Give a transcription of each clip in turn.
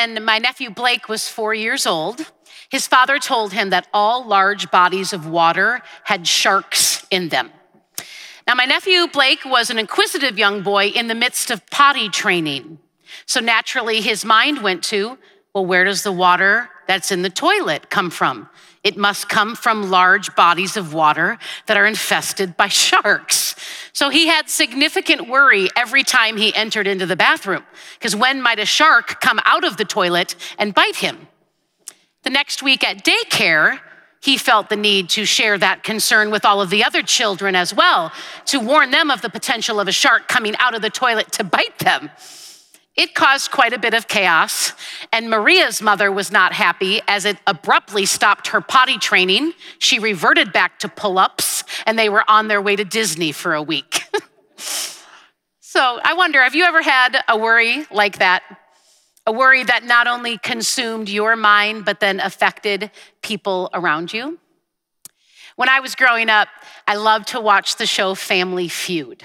when my nephew Blake was four years old, his father told him that all large bodies of water had sharks in them. Now, my nephew Blake was an inquisitive young boy in the midst of potty training. So naturally, his mind went to, well, where does the water that's in the toilet come from? It must come from large bodies of water that are infested by sharks. So he had significant worry every time he entered into the bathroom, because when might a shark come out of the toilet and bite him? The next week at daycare, he felt the need to share that concern with all of the other children as well, to warn them of the potential of a shark coming out of the toilet to bite them. It caused quite a bit of chaos, and Maria's mother was not happy as it abruptly stopped her potty training. She reverted back to pull ups, and they were on their way to Disney for a week. so I wonder have you ever had a worry like that? A worry that not only consumed your mind, but then affected people around you? When I was growing up, I loved to watch the show Family Feud.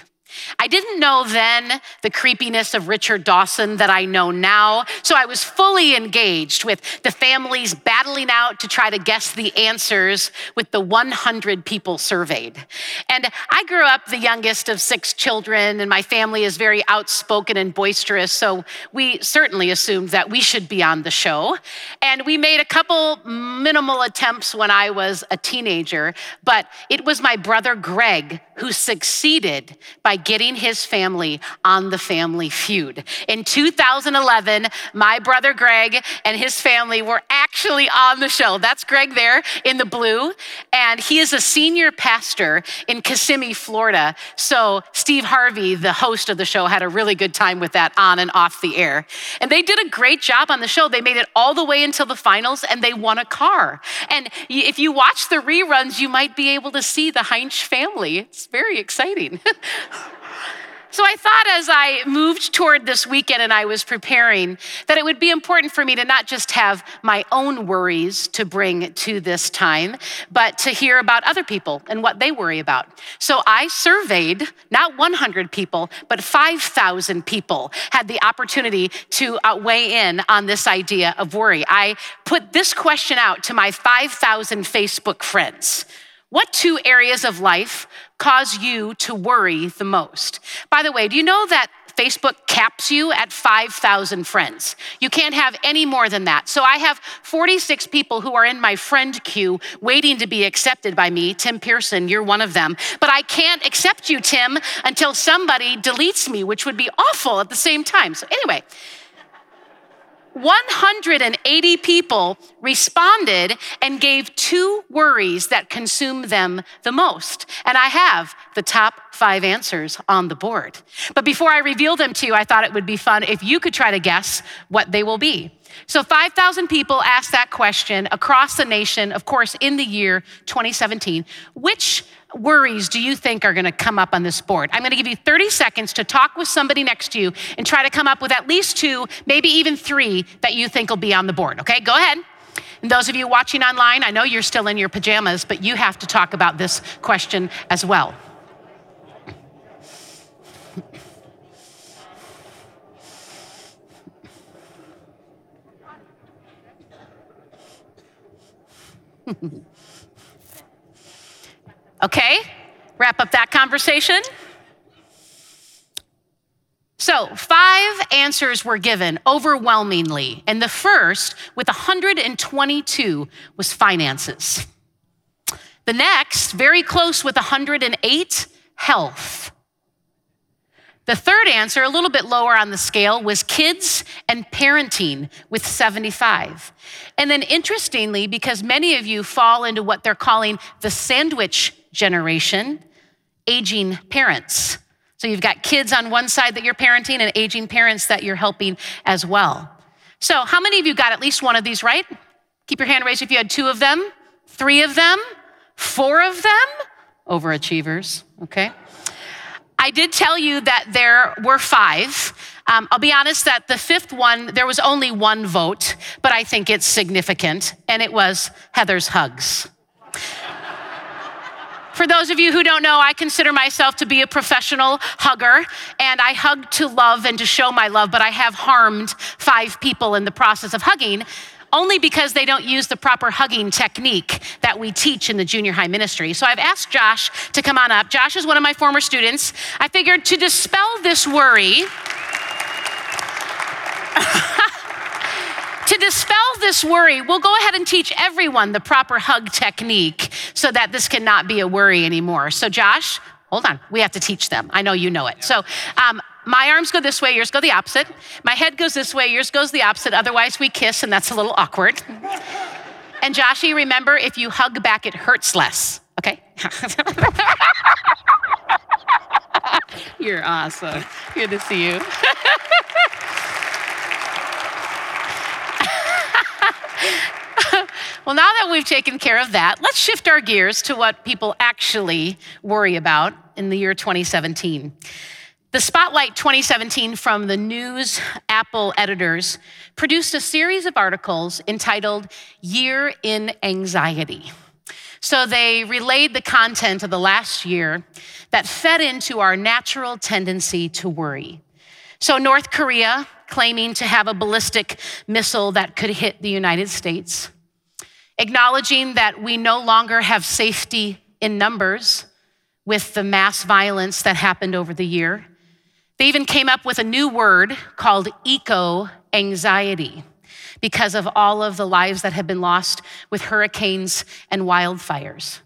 I didn't know then the creepiness of Richard Dawson that I know now, so I was fully engaged with the families battling out to try to guess the answers with the 100 people surveyed. And I grew up the youngest of six children, and my family is very outspoken and boisterous, so we certainly assumed that we should be on the show. And we made a couple minimal attempts when I was a teenager, but it was my brother Greg who succeeded by getting his family on the family feud. In 2011, my brother Greg and his family were actually on the show. That's Greg there in the blue. And he is a senior pastor in Kissimmee, Florida. So Steve Harvey, the host of the show, had a really good time with that on and off the air. And they did a great job on the show. They made it all the way until the finals and they won a car. And if you watch the reruns, you might be able to see the Heinz family. It's very exciting. So I thought as I moved toward this weekend and I was preparing that it would be important for me to not just have my own worries to bring to this time, but to hear about other people and what they worry about. So I surveyed not 100 people, but 5,000 people had the opportunity to weigh in on this idea of worry. I put this question out to my 5,000 Facebook friends. What two areas of life cause you to worry the most? By the way, do you know that Facebook caps you at 5,000 friends. You can't have any more than that. So I have 46 people who are in my friend queue waiting to be accepted by me. Tim Pearson, you're one of them. But I can't accept you, Tim, until somebody deletes me, which would be awful at the same time. So, anyway, 180 people responded and gave two worries that consume them the most. And I have the top five answers on the board. But before I reveal them to you, I thought it would be fun if you could try to guess what they will be. So 5,000 people asked that question across the nation, of course, in the year 2017. Which worries do you think are going to come up on this board? I'm going to give you 30 seconds to talk with somebody next to you and try to come up with at least two, maybe even three that you think will be on the board. Okay, go ahead. And those of you watching online, I know you're still in your pajamas, but you have to talk about this question as well. Okay, wrap up that conversation. So, five answers were given overwhelmingly, and the first, with 122, was finances. The next, very close with 108, health. The third answer, a little bit lower on the scale, was kids and parenting with 75. And then interestingly, because many of you fall into what they're calling the sandwich generation, aging parents. So you've got kids on one side that you're parenting and aging parents that you're helping as well. So, how many of you got at least one of these right? Keep your hand raised if you had two of them, three of them, four of them. Overachievers, okay? I did tell you that there were five. Um, I'll be honest that the fifth one, there was only one vote, but I think it's significant, and it was Heather's hugs. For those of you who don't know, I consider myself to be a professional hugger, and I hug to love and to show my love, but I have harmed five people in the process of hugging only because they don't use the proper hugging technique that we teach in the junior high ministry. So I've asked Josh to come on up. Josh is one of my former students. I figured to dispel this worry, to dispel this worry, we'll go ahead and teach everyone the proper hug technique so that this cannot be a worry anymore. So, Josh, hold on. We have to teach them. I know you know it. So, um, my arms go this way, yours go the opposite. My head goes this way, yours goes the opposite. Otherwise, we kiss, and that's a little awkward. And Joshy, remember, if you hug back, it hurts less, okay? You're awesome. Good to see you. well, now that we've taken care of that, let's shift our gears to what people actually worry about in the year 2017. The Spotlight 2017 from the News Apple editors produced a series of articles entitled Year in Anxiety. So they relayed the content of the last year that fed into our natural tendency to worry. So, North Korea claiming to have a ballistic missile that could hit the United States, acknowledging that we no longer have safety in numbers with the mass violence that happened over the year they even came up with a new word called eco anxiety because of all of the lives that have been lost with hurricanes and wildfires.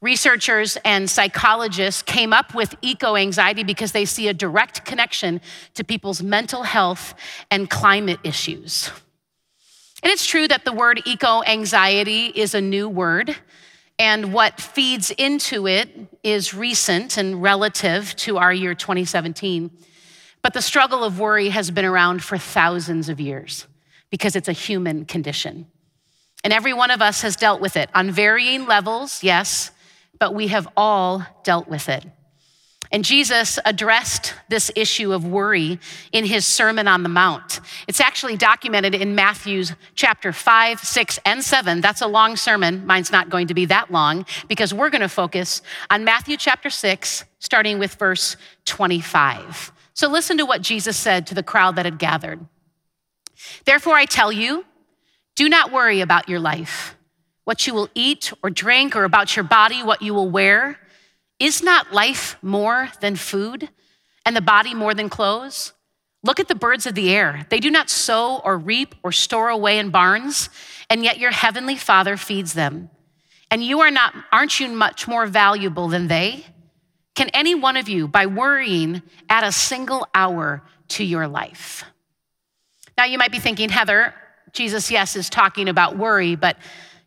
Researchers and psychologists came up with eco anxiety because they see a direct connection to people's mental health and climate issues. And it's true that the word eco anxiety is a new word, and what feeds into it is recent and relative to our year 2017. But the struggle of worry has been around for thousands of years because it's a human condition. And every one of us has dealt with it on varying levels, yes, but we have all dealt with it. And Jesus addressed this issue of worry in his Sermon on the Mount. It's actually documented in Matthew's chapter 5, 6, and 7. That's a long sermon. Mine's not going to be that long because we're going to focus on Matthew chapter 6, starting with verse 25. So listen to what Jesus said to the crowd that had gathered. Therefore, I tell you, do not worry about your life, what you will eat or drink, or about your body, what you will wear. Is not life more than food and the body more than clothes? Look at the birds of the air. They do not sow or reap or store away in barns, and yet your heavenly Father feeds them. And you are not, aren't you much more valuable than they? Can any one of you, by worrying, add a single hour to your life? Now, you might be thinking, Heather, Jesus, yes, is talking about worry, but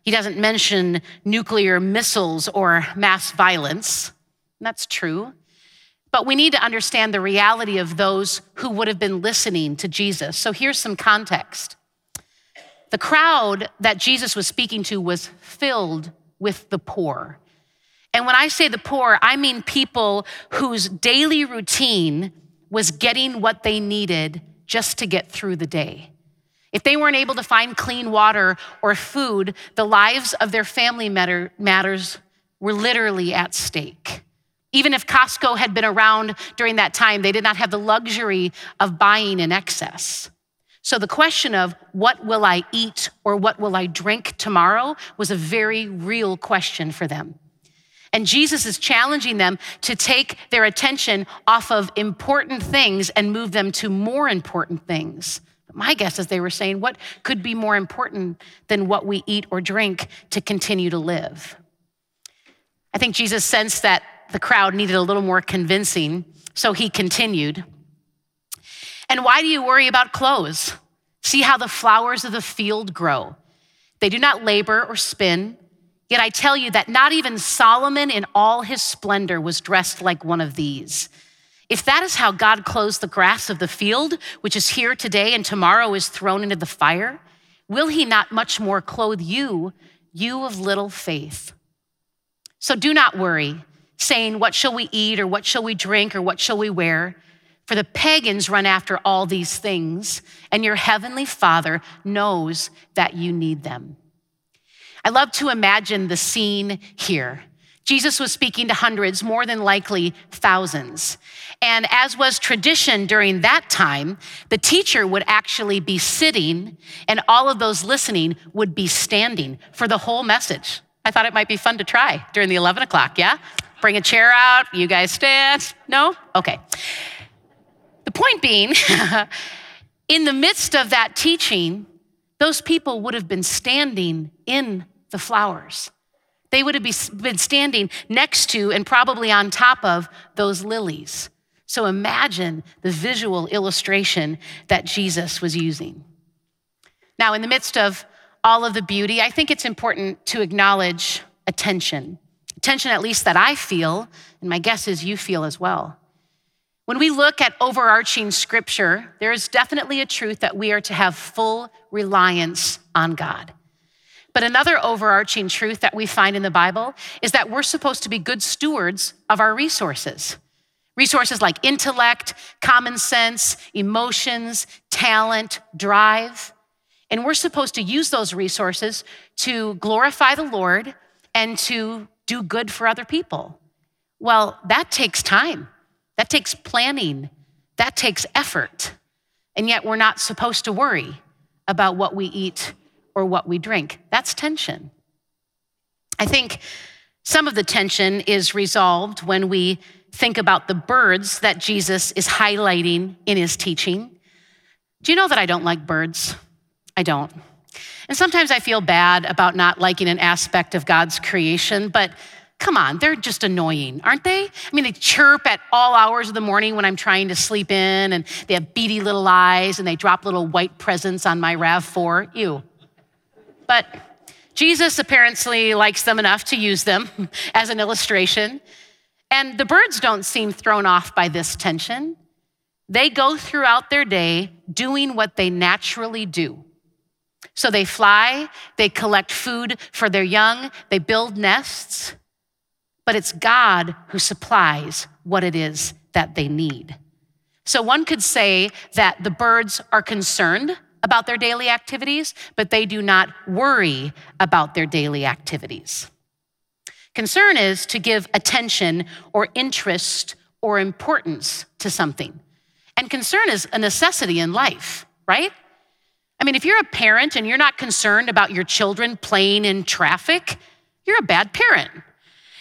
he doesn't mention nuclear missiles or mass violence. That's true. But we need to understand the reality of those who would have been listening to Jesus. So here's some context. The crowd that Jesus was speaking to was filled with the poor. And when I say the poor, I mean people whose daily routine was getting what they needed just to get through the day. If they weren't able to find clean water or food, the lives of their family matter, matters were literally at stake. Even if Costco had been around during that time, they did not have the luxury of buying in excess. So the question of what will I eat or what will I drink tomorrow was a very real question for them. And Jesus is challenging them to take their attention off of important things and move them to more important things. My guess is they were saying, what could be more important than what we eat or drink to continue to live? I think Jesus sensed that the crowd needed a little more convincing, so he continued. And why do you worry about clothes? See how the flowers of the field grow. They do not labor or spin. Yet I tell you that not even Solomon in all his splendor was dressed like one of these. If that is how God clothes the grass of the field, which is here today and tomorrow is thrown into the fire, will he not much more clothe you, you of little faith? So do not worry, saying, What shall we eat, or what shall we drink, or what shall we wear? For the pagans run after all these things, and your heavenly Father knows that you need them. I love to imagine the scene here. Jesus was speaking to hundreds, more than likely thousands. And as was tradition during that time, the teacher would actually be sitting and all of those listening would be standing for the whole message. I thought it might be fun to try during the 11 o'clock, yeah? Bring a chair out, you guys stand. No? Okay. The point being, in the midst of that teaching, those people would have been standing in the flowers. They would have been standing next to and probably on top of those lilies. So imagine the visual illustration that Jesus was using. Now, in the midst of all of the beauty, I think it's important to acknowledge attention. Attention, at least that I feel, and my guess is you feel as well. When we look at overarching scripture, there is definitely a truth that we are to have full reliance on God. But another overarching truth that we find in the Bible is that we're supposed to be good stewards of our resources. Resources like intellect, common sense, emotions, talent, drive. And we're supposed to use those resources to glorify the Lord and to do good for other people. Well, that takes time, that takes planning, that takes effort. And yet we're not supposed to worry about what we eat or what we drink. That's tension. I think some of the tension is resolved when we think about the birds that Jesus is highlighting in his teaching. Do you know that I don't like birds? I don't. And sometimes I feel bad about not liking an aspect of God's creation, but come on, they're just annoying, aren't they? I mean, they chirp at all hours of the morning when I'm trying to sleep in, and they have beady little eyes, and they drop little white presents on my RAV4. Ew. But Jesus apparently likes them enough to use them as an illustration. And the birds don't seem thrown off by this tension. They go throughout their day doing what they naturally do. So they fly, they collect food for their young, they build nests, but it's God who supplies what it is that they need. So one could say that the birds are concerned about their daily activities, but they do not worry about their daily activities. Concern is to give attention or interest or importance to something. And concern is a necessity in life, right? I mean, if you're a parent and you're not concerned about your children playing in traffic, you're a bad parent.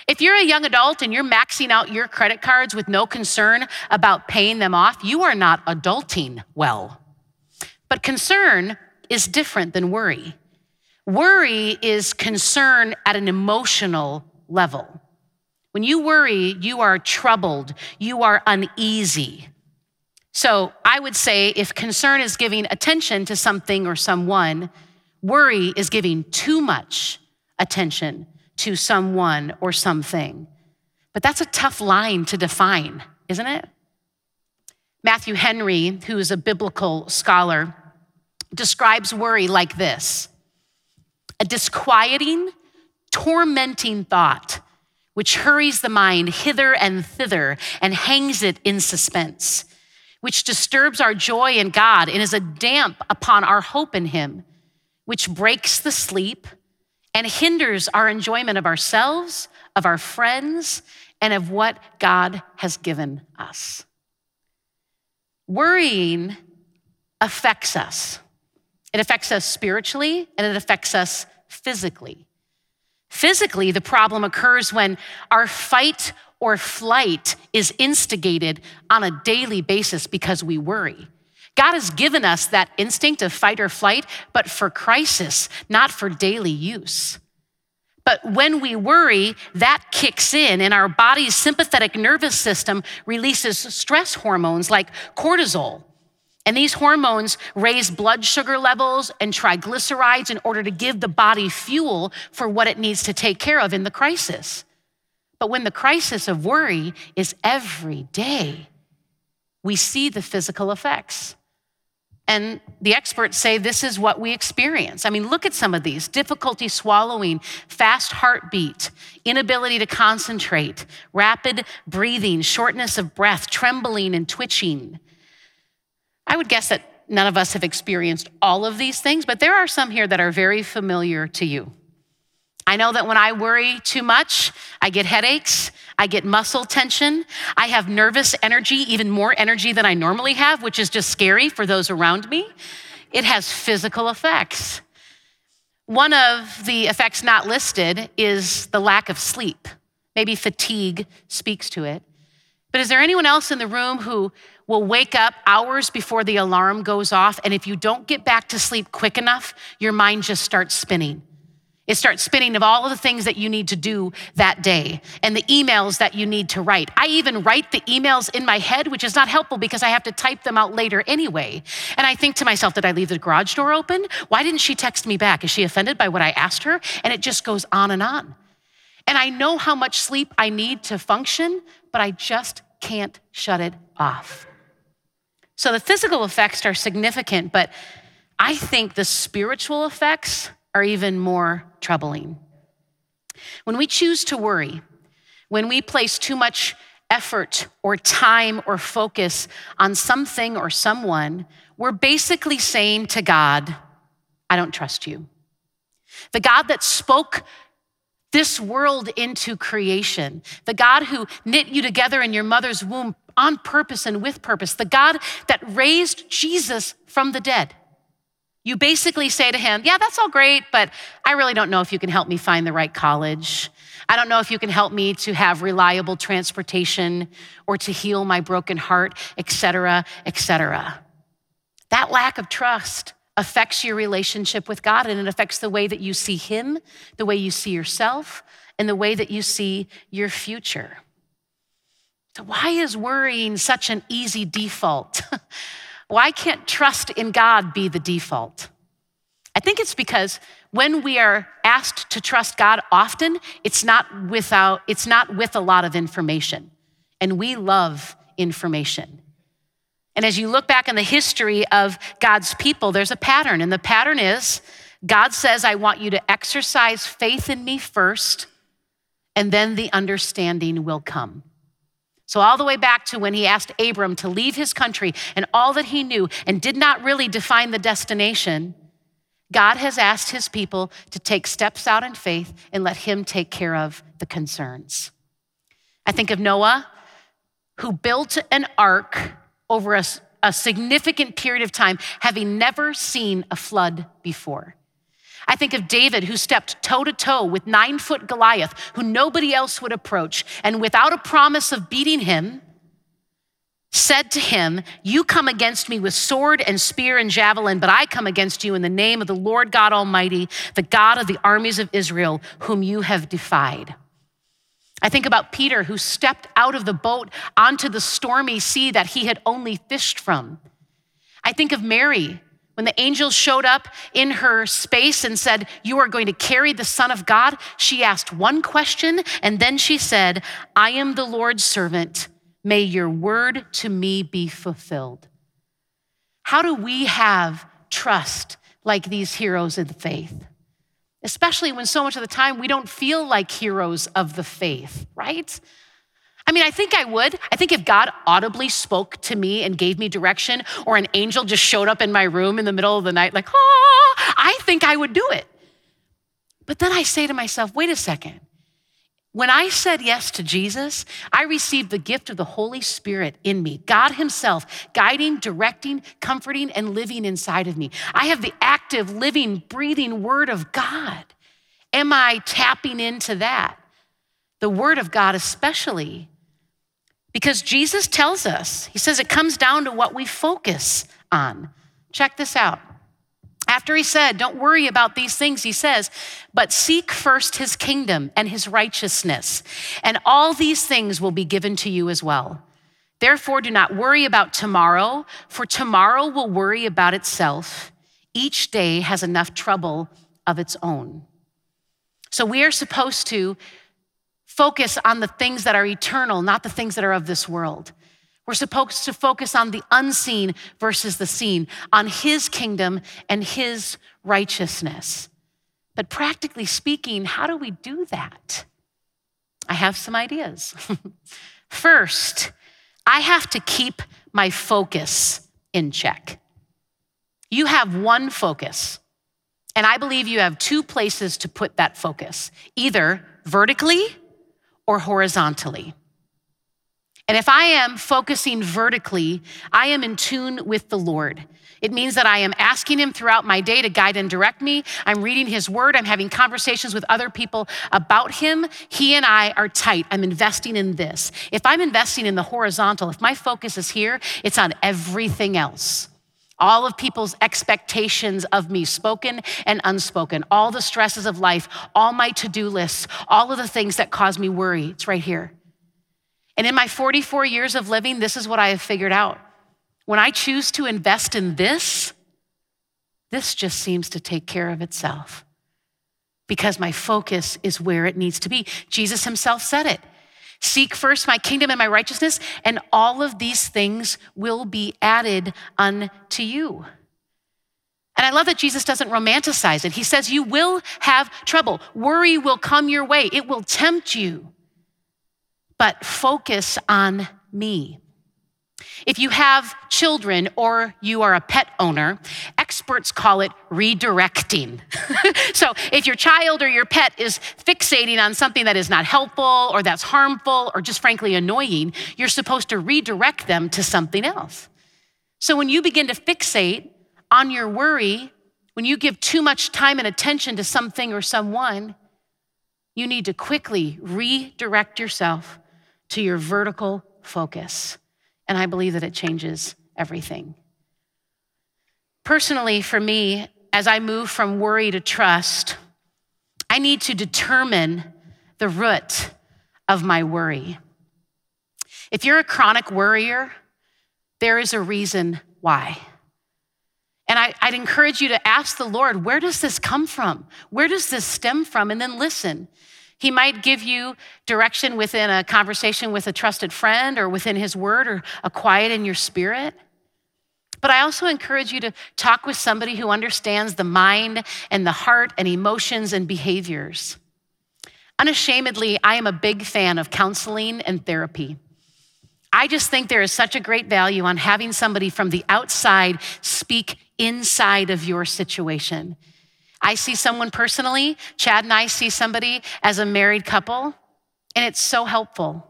If you're a young adult and you're maxing out your credit cards with no concern about paying them off, you are not adulting well. But concern is different than worry. Worry is concern at an emotional level. When you worry, you are troubled, you are uneasy. So I would say if concern is giving attention to something or someone, worry is giving too much attention to someone or something. But that's a tough line to define, isn't it? Matthew Henry, who is a biblical scholar, describes worry like this a disquieting, tormenting thought which hurries the mind hither and thither and hangs it in suspense, which disturbs our joy in God and is a damp upon our hope in Him, which breaks the sleep and hinders our enjoyment of ourselves, of our friends, and of what God has given us. Worrying affects us. It affects us spiritually and it affects us physically. Physically, the problem occurs when our fight or flight is instigated on a daily basis because we worry. God has given us that instinct of fight or flight, but for crisis, not for daily use. But when we worry, that kicks in, and our body's sympathetic nervous system releases stress hormones like cortisol. And these hormones raise blood sugar levels and triglycerides in order to give the body fuel for what it needs to take care of in the crisis. But when the crisis of worry is every day, we see the physical effects. And the experts say this is what we experience. I mean, look at some of these difficulty swallowing, fast heartbeat, inability to concentrate, rapid breathing, shortness of breath, trembling and twitching. I would guess that none of us have experienced all of these things, but there are some here that are very familiar to you. I know that when I worry too much, I get headaches, I get muscle tension, I have nervous energy, even more energy than I normally have, which is just scary for those around me. It has physical effects. One of the effects not listed is the lack of sleep. Maybe fatigue speaks to it. But is there anyone else in the room who will wake up hours before the alarm goes off, and if you don't get back to sleep quick enough, your mind just starts spinning? It starts spinning of all of the things that you need to do that day and the emails that you need to write. I even write the emails in my head, which is not helpful because I have to type them out later anyway. And I think to myself, did I leave the garage door open? Why didn't she text me back? Is she offended by what I asked her? And it just goes on and on. And I know how much sleep I need to function, but I just can't shut it off. So the physical effects are significant, but I think the spiritual effects are even more troubling. When we choose to worry, when we place too much effort or time or focus on something or someone, we're basically saying to God, I don't trust you. The God that spoke this world into creation, the God who knit you together in your mother's womb on purpose and with purpose, the God that raised Jesus from the dead. You basically say to him, Yeah, that's all great, but I really don't know if you can help me find the right college. I don't know if you can help me to have reliable transportation or to heal my broken heart, etc., etc. That lack of trust affects your relationship with God and it affects the way that you see Him, the way you see yourself, and the way that you see your future. So, why is worrying such an easy default? Why can't trust in God be the default? I think it's because when we are asked to trust God often, it's not without it's not with a lot of information. And we love information. And as you look back in the history of God's people, there's a pattern. And the pattern is God says, I want you to exercise faith in me first, and then the understanding will come. So, all the way back to when he asked Abram to leave his country and all that he knew and did not really define the destination, God has asked his people to take steps out in faith and let him take care of the concerns. I think of Noah, who built an ark over a, a significant period of time, having never seen a flood before. I think of David, who stepped toe to toe with nine foot Goliath, who nobody else would approach, and without a promise of beating him, said to him, You come against me with sword and spear and javelin, but I come against you in the name of the Lord God Almighty, the God of the armies of Israel, whom you have defied. I think about Peter, who stepped out of the boat onto the stormy sea that he had only fished from. I think of Mary, when the angel showed up in her space and said, You are going to carry the Son of God, she asked one question and then she said, I am the Lord's servant. May your word to me be fulfilled. How do we have trust like these heroes of the faith? Especially when so much of the time we don't feel like heroes of the faith, right? I mean, I think I would. I think if God audibly spoke to me and gave me direction, or an angel just showed up in my room in the middle of the night, like, ah, I think I would do it. But then I say to myself, wait a second. When I said yes to Jesus, I received the gift of the Holy Spirit in me, God Himself, guiding, directing, comforting, and living inside of me. I have the active, living, breathing Word of God. Am I tapping into that? The Word of God, especially because Jesus tells us, he says it comes down to what we focus on. Check this out. After he said, Don't worry about these things, he says, but seek first his kingdom and his righteousness, and all these things will be given to you as well. Therefore, do not worry about tomorrow, for tomorrow will worry about itself. Each day has enough trouble of its own. So we are supposed to focus on the things that are eternal, not the things that are of this world. We're supposed to focus on the unseen versus the seen, on His kingdom and His righteousness. But practically speaking, how do we do that? I have some ideas. First, I have to keep my focus in check. You have one focus, And I believe you have two places to put that focus either vertically or horizontally. And if I am focusing vertically, I am in tune with the Lord. It means that I am asking Him throughout my day to guide and direct me. I'm reading His Word. I'm having conversations with other people about Him. He and I are tight. I'm investing in this. If I'm investing in the horizontal, if my focus is here, it's on everything else. All of people's expectations of me, spoken and unspoken, all the stresses of life, all my to do lists, all of the things that cause me worry, it's right here. And in my 44 years of living, this is what I have figured out. When I choose to invest in this, this just seems to take care of itself because my focus is where it needs to be. Jesus himself said it Seek first my kingdom and my righteousness, and all of these things will be added unto you. And I love that Jesus doesn't romanticize it. He says, You will have trouble. Worry will come your way, it will tempt you but focus on me. If you have children or you are a pet owner, experts call it redirecting. so if your child or your pet is fixating on something that is not helpful or that's harmful or just frankly annoying, you're supposed to redirect them to something else. So when you begin to fixate on your worry, when you give too much time and attention to something or someone, you need to quickly redirect yourself to your vertical focus. And I believe that it changes everything. Personally, for me, as I move from worry to trust, I need to determine the root of my worry. If you're a chronic worrier, there is a reason why. And I, would encourage you to ask the Lord, where does this come from? Where does this stem from? And then listen. He might give you direction within a conversation with a trusted friend or within his word or a quiet in your spirit. But I also encourage you to talk with somebody who understands the mind and the heart and emotions and behaviors. Unashamedly, I am a big fan of counseling and therapy. I just think there is such a great value on having somebody from the outside speak inside of your situation I see someone personally, Chad and I see somebody as a married couple, and it's so helpful.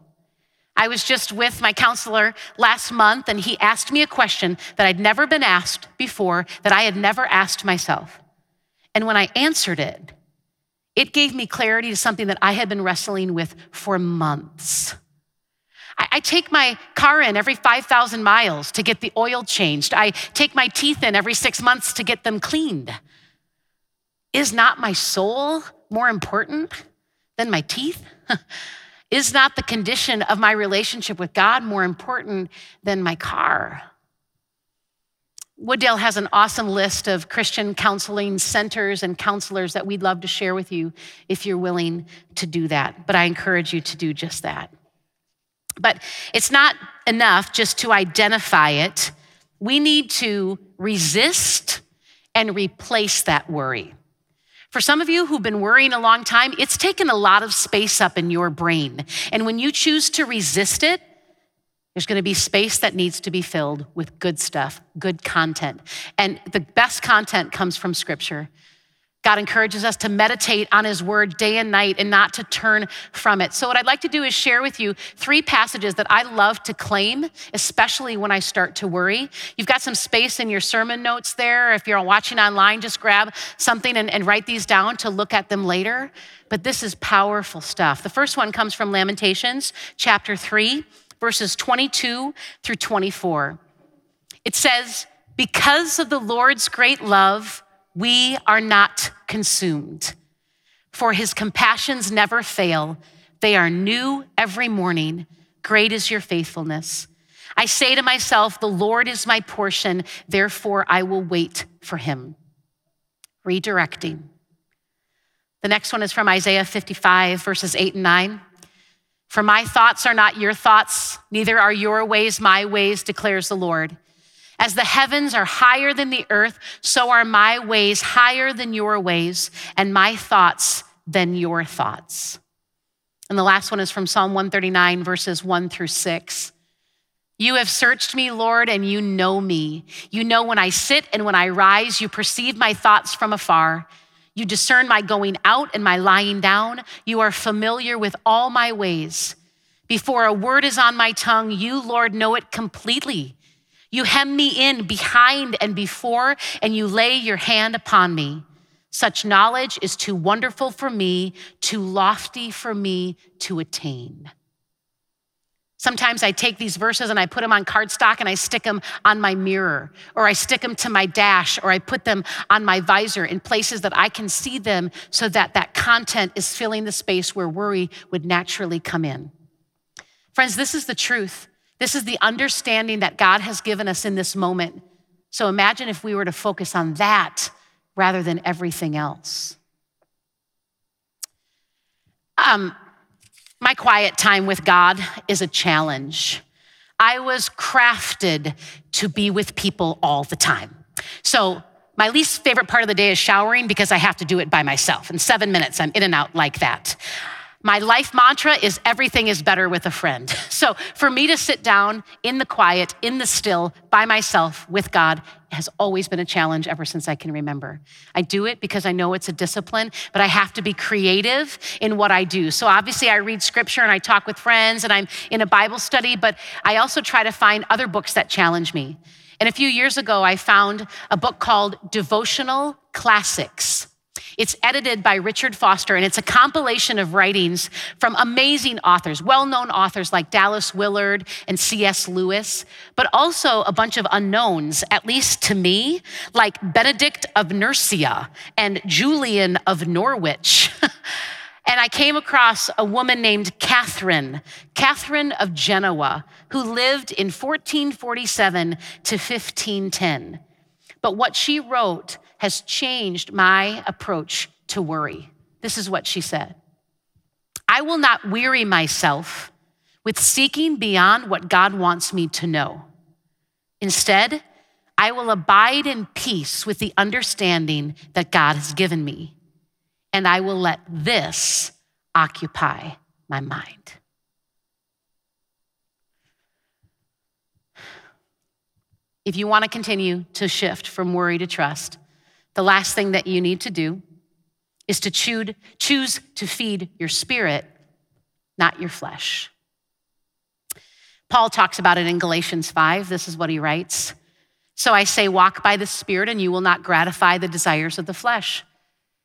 I was just with my counselor last month, and he asked me a question that I'd never been asked before, that I had never asked myself. And when I answered it, it gave me clarity to something that I had been wrestling with for months. I, take my car in every 5,000 miles to get the oil changed. I take my teeth in every six months to get them cleaned. Is not my soul more important than my teeth? Is not the condition of my relationship with God more important than my car? Wooddale has an awesome list of Christian counseling centers and counselors that we'd love to share with you if you're willing to do that. But I encourage you to do just that. But it's not enough just to identify it. We need to resist and replace that worry. For some of you who've been worrying a long time, it's taken a lot of space up in your brain. And when you choose to resist it, there's going to be space that needs to be filled with good stuff, good content. And the best content comes from scripture. God encourages us to meditate on His Word day and night and not to turn from it. So, what I'd like to do is share with you three passages that I love to claim, especially when I start to worry. You've got some space in your sermon notes there. If you're watching online, just grab something and, and write these down to look at them later. But this is powerful stuff. The first one comes from Lamentations chapter 3, verses 22 through 24. It says, Because of the Lord's great love, we are not consumed. For his compassions never fail, they are new every morning. Great is your faithfulness. I say to myself, The Lord is my portion, therefore I will wait for him. Redirecting. The next one is from Isaiah 55, verses 8 and 9. For my thoughts are not your thoughts, neither are your ways my ways, declares the Lord. As the heavens are higher than the earth, so are my ways higher than your ways, and my thoughts than your thoughts. And the last one is from Psalm 139, verses 1 through 6. You have searched me, Lord, and you know me. You know when I sit and when I rise. You perceive my thoughts from afar. You discern my going out and my lying down. You are familiar with all my ways. Before a word is on my tongue, you, Lord, know it completely. You hem me in behind and before, and you lay your hand upon me. Such knowledge is too wonderful for me, too lofty for me to attain. Sometimes I take these verses and I put them on cardstock and I stick them on my mirror, or I stick them to my dash, or I put them on my visor in places that I can see them so that that content is filling the space where worry would naturally come in. Friends, this is the truth. This is the understanding that God has given us in this moment. So imagine if we were to focus on that rather than everything else. Um, my quiet time with God is a challenge. I was crafted to be with people all the time. So, my least favorite part of the day is showering because I have to do it by myself. In seven minutes, I'm in and out like that. My life mantra is everything is better with a friend. So for me to sit down in the quiet, in the still, by myself with God has always been a challenge ever since I can remember. I do it because I know it's a discipline, but I have to be creative in what I do. So obviously, I read scripture and I talk with friends and I'm in a Bible study, but I also try to find other books that challenge me. And a few years ago, I found a book called Devotional Classics. It's edited by Richard Foster, and it's a compilation of writings from amazing authors, well known authors like Dallas Willard and C.S. Lewis, but also a bunch of unknowns, at least to me, like Benedict of Nursia and Julian of Norwich. and I came across a woman named Catherine, Catherine of Genoa, who lived in 1447 to 1510. But what she wrote has changed my approach to worry. This is what she said I will not weary myself with seeking beyond what God wants me to know. Instead, I will abide in peace with the understanding that God has given me, and I will let this occupy my mind. If you want to continue to shift from worry to trust, the last thing that you need to do is to choose to feed your spirit, not your flesh. Paul talks about it in Galatians 5. This is what he writes. So I say, walk by the Spirit, and you will not gratify the desires of the flesh.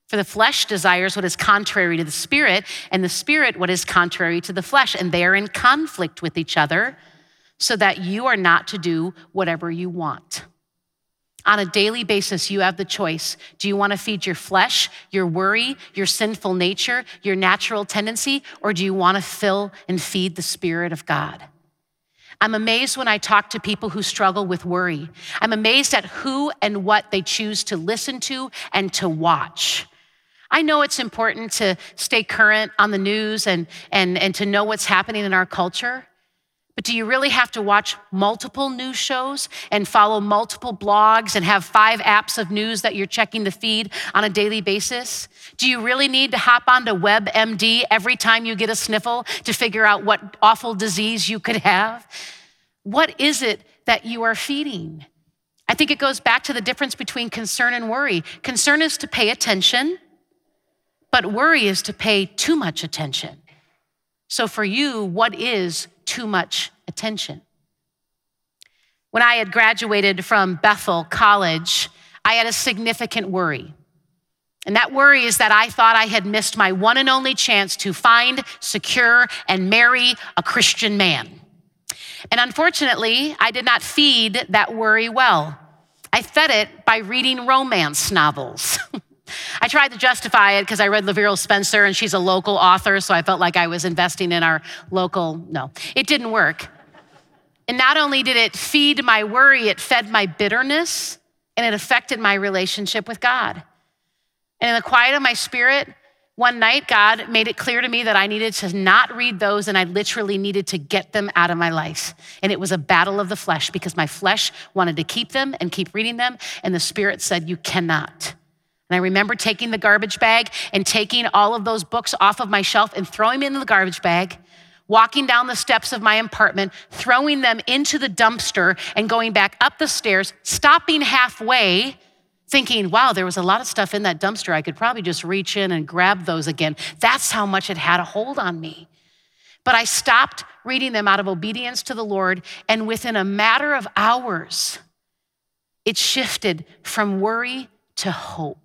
For the flesh desires what is contrary to the Spirit, and the Spirit what is contrary to the flesh, and they are in conflict with each other, so that you are not to do whatever you want. On a daily basis, you have the choice. Do you want to feed your flesh, your worry, your sinful nature, your natural tendency, or do you want to fill and feed the Spirit of God? I'm amazed when I talk to people who struggle with worry. I'm amazed at who and what they choose to listen to and to watch. I know it's important to stay current on the news and, and, and to know what's happening in our culture. But do you really have to watch multiple news shows and follow multiple blogs and have five apps of news that you're checking the feed on a daily basis? Do you really need to hop onto WebMD every time you get a sniffle to figure out what awful disease you could have? What is it that you are feeding? I think it goes back to the difference between concern and worry. Concern is to pay attention, but worry is to pay too much attention. So, for you, what is too much attention? When I had graduated from Bethel College, I had a significant worry. And that worry is that I thought I had missed my one and only chance to find, secure, and marry a Christian man. And unfortunately, I did not feed that worry well. I fed it by reading romance novels. I tried to justify it because I read LaVyrle Spencer and she's a local author, so I felt like I was investing in our local. No, it didn't work. And not only did it feed my worry, it fed my bitterness and it affected my relationship with God. And in the quiet of my spirit, one night, God made it clear to me that I needed to not read those and I literally needed to get them out of my life. And it was a battle of the flesh because my flesh wanted to keep them and keep reading them. And the Spirit said, You cannot. And I remember taking the garbage bag and taking all of those books off of my shelf and throwing them in the garbage bag, walking down the steps of my apartment, throwing them into the dumpster, and going back up the stairs, stopping halfway, thinking, wow, there was a lot of stuff in that dumpster. I could probably just reach in and grab those again. That's how much it had a hold on me. But I stopped reading them out of obedience to the Lord, and within a matter of hours, it shifted from worry to hope.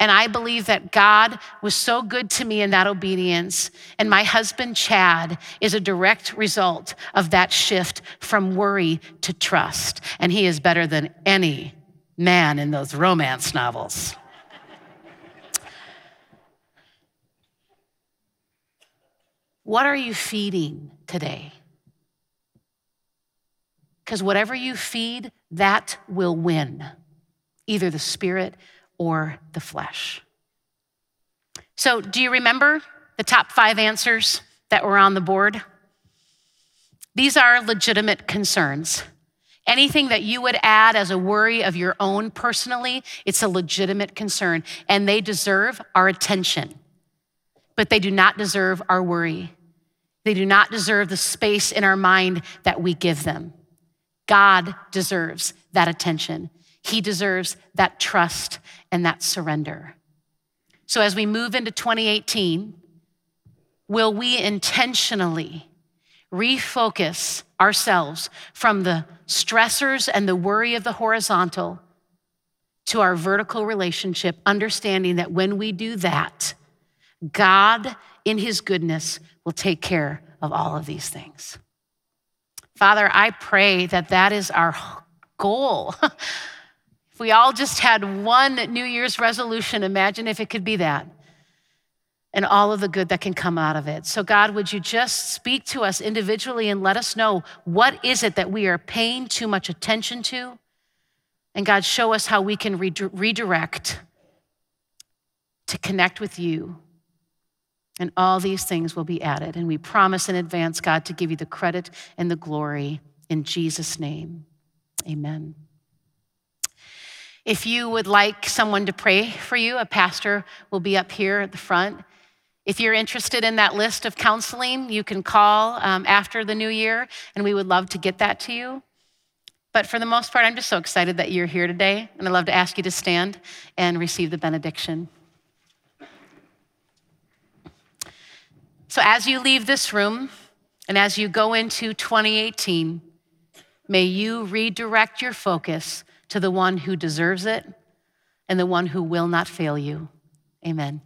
And I believe that God was so good to me in that obedience. And my husband, Chad, is a direct result of that shift from worry to trust. And he is better than any man in those romance novels. what are you feeding today? Because whatever you feed, that will win, either the spirit or the flesh. So, do you remember the top five answers that were on the board? These are legitimate concerns. Anything that you would add as a worry of your own personally, it's a legitimate concern, and they deserve our attention. But they do not deserve our worry. They do not deserve the space in our mind that we give them. God deserves that attention. He deserves that trust and that surrender. So, as we move into 2018, will we intentionally refocus ourselves from the stressors and the worry of the horizontal to our vertical relationship, understanding that when we do that, God, in His goodness, will take care of all of these things. Father, I pray that that is our goal. If we all just had one New Year's resolution, imagine if it could be that and all of the good that can come out of it. So, God, would you just speak to us individually and let us know what is it that we are paying too much attention to? And God, show us how we can redirect to connect with you. And all these things will be added. And we promise in advance, God, to give you the credit and the glory in Jesus' name. Amen. If you would like someone to pray for you, a pastor will be up here at the front. If you're interested in that list of counseling, you can call um, after the new year, and we would love to get that to you. But for the most part, I'm just so excited that you're here today, and I'd love to ask you to stand and receive the benediction. So, as you leave this room and as you go into 2018, may you redirect your focus to the one who deserves it and the one who will not fail you. Amen.